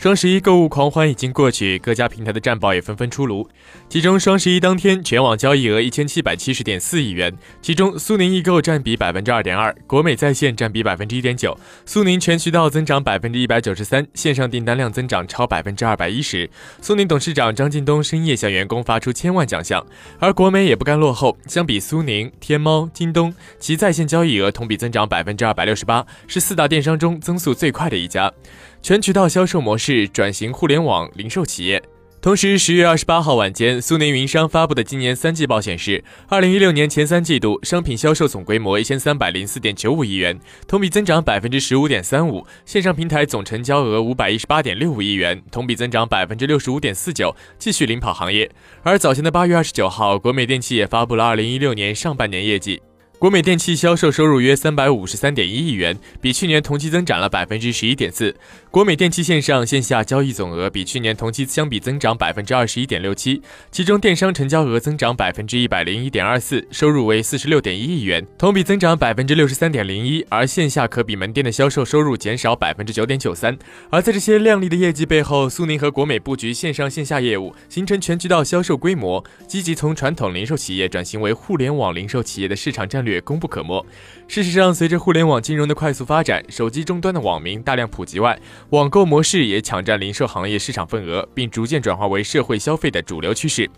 双十一购物狂欢已经过去，各家平台的战报也纷纷出炉。其中，双十一当天全网交易额一千七百七十点四亿元，其中苏宁易购占比百分之二点二，国美在线占比百分之一点九。苏宁全渠道增长百分之一百九十三，线上订单量增长超百分之二百一十。苏宁董事长张近东深夜向员工发出千万奖项，而国美也不甘落后，相比苏宁、天猫、京东，其在线交易额同比增长百分之二百六十八，是四大电商中增速最快的一家。全渠道销售模式转型互联网零售企业。同时，十月二十八号晚间，苏宁云商发布的今年三季报显示，二零一六年前三季度商品销售总规模一千三百零四点九五亿元，同比增长百分之十五点三五；线上平台总成交额五百一十八点六五亿元，同比增长百分之六十五点四九，继续领跑行业。而早前的八月二十九号，国美电器也发布了二零一六年上半年业绩。国美电器销售收入约三百五十三点一亿元，比去年同期增长了百分之十一点四。国美电器线上线下交易总额比去年同期相比增长百分之二十一点六七，其中电商成交额增长百分之一百零一点二四，收入为四十六点一亿元，同比增长百分之六十三点零一。而线下可比门店的销售收入减少百分之九点九三。而在这些亮丽的业绩背后，苏宁和国美布局线上线下业务，形成全渠道销售规模，积极从传统零售企业转型为互联网零售企业的市场战略。功不可没。事实上，随着互联网金融的快速发展，手机终端的网民大量普及外，网购模式也抢占零售行业市场份额，并逐渐转化为社会消费的主流趋势。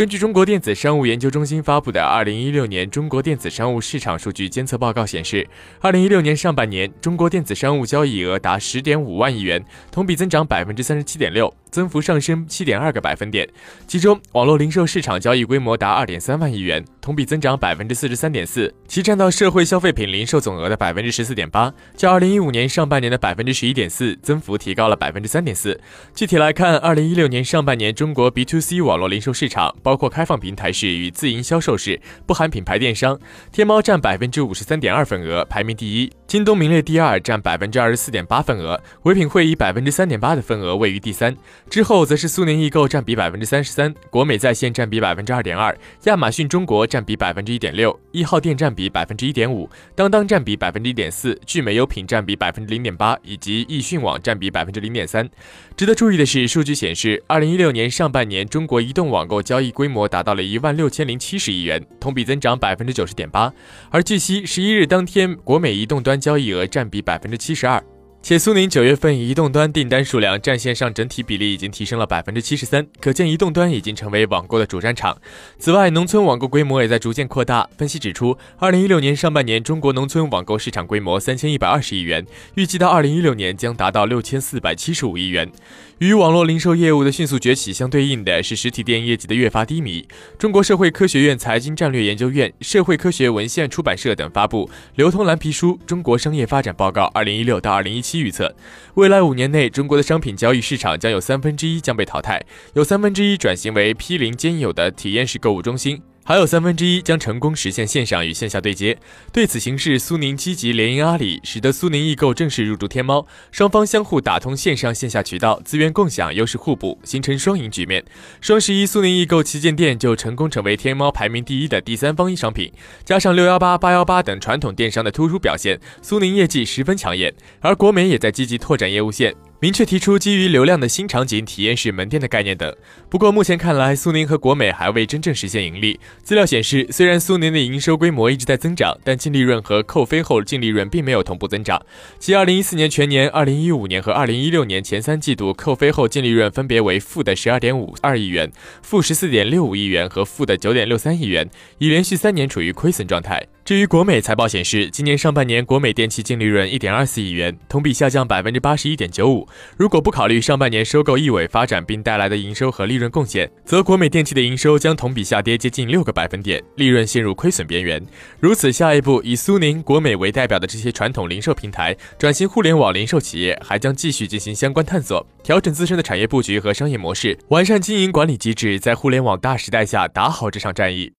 根据中国电子商务研究中心发布的《二零一六年中国电子商务市场数据监测报告》显示，二零一六年上半年，中国电子商务交易额达十点五万亿元，同比增长百分之三十七点六，增幅上升七点二个百分点。其中，网络零售市场交易规模达二点三万亿元，同比增长百分之四十三点四，其占到社会消费品零售总额的百分之十四点八，较二零一五年上半年的百分之十一点四，增幅提高了百分之三点四。具体来看，二零一六年上半年中国 B to C 网络零售市场。包括开放平台式与自营销售式，不含品牌电商。天猫占百分之五十三点二份额，排名第一；京东名列第二，占百分之二十四点八份额；唯品会以百分之三点八的份额位于第三。之后则是苏宁易购占比百分之三十三，国美在线占比百分之二点二，亚马逊中国占比百分之一点六，一号店占比百分之一点五，当当占比百分之一点四，聚美优品占比百分之零点八，以及易迅网占比百分之零点三。值得注意的是，数据显示，二零一六年上半年中国移动网购交易。规模达到了一万六千零七十亿元，同比增长百分之九十点八。而据悉，十一日当天，国美移动端交易额占比百分之七十二。且苏宁九月份移动端订单数量占线上整体比例已经提升了百分之七十三，可见移动端已经成为网购的主战场。此外，农村网购规模也在逐渐扩大。分析指出，二零一六年上半年中国农村网购市场规模三千一百二十亿元，预计到二零一六年将达到六千四百七十五亿元。与网络零售业务的迅速崛起相对应的是实体店业绩的越发低迷。中国社会科学院财经战略研究院、社会科学文献出版社等发布《流通蓝皮书：中国商业发展报告（二零一六到二零一七）》。期预测，未来五年内，中国的商品交易市场将有三分之一将被淘汰，有三分之一转型为毗邻兼有的体验式购物中心。还有三分之一将成功实现线上与线下对接。对此形势，苏宁积极联营阿里，使得苏宁易购正式入驻天猫，双方相互打通线上线下渠道，资源共享，优势互补，形成双赢局面。双十一，苏宁易购旗舰店就成功成为天猫排名第一的第三方商品，加上六幺八、八幺八等传统电商的突出表现，苏宁业绩十分抢眼。而国美也在积极拓展业务线。明确提出基于流量的新场景体验式门店的概念等。不过目前看来，苏宁和国美还未真正实现盈利。资料显示，虽然苏宁的营收规模一直在增长，但净利润和扣非后净利润并没有同步增长。其2014年全年、2015年和2016年前三季度扣非后净利润分别为负的12.52亿元、负14.65亿元和负的9.63亿元，已连续三年处于亏损状态。至于国美财报显示，今年上半年国美电器净利润一点二四亿元，同比下降百分之八十一点九五。如果不考虑上半年收购易伟发展并带来的营收和利润贡献，则国美电器的营收将同比下跌接近六个百分点，利润陷入亏损边缘。如此，下一步以苏宁、国美为代表的这些传统零售平台转型互联网零售企业，还将继续进行相关探索，调整自身的产业布局和商业模式，完善经营管理机制，在互联网大时代下打好这场战役。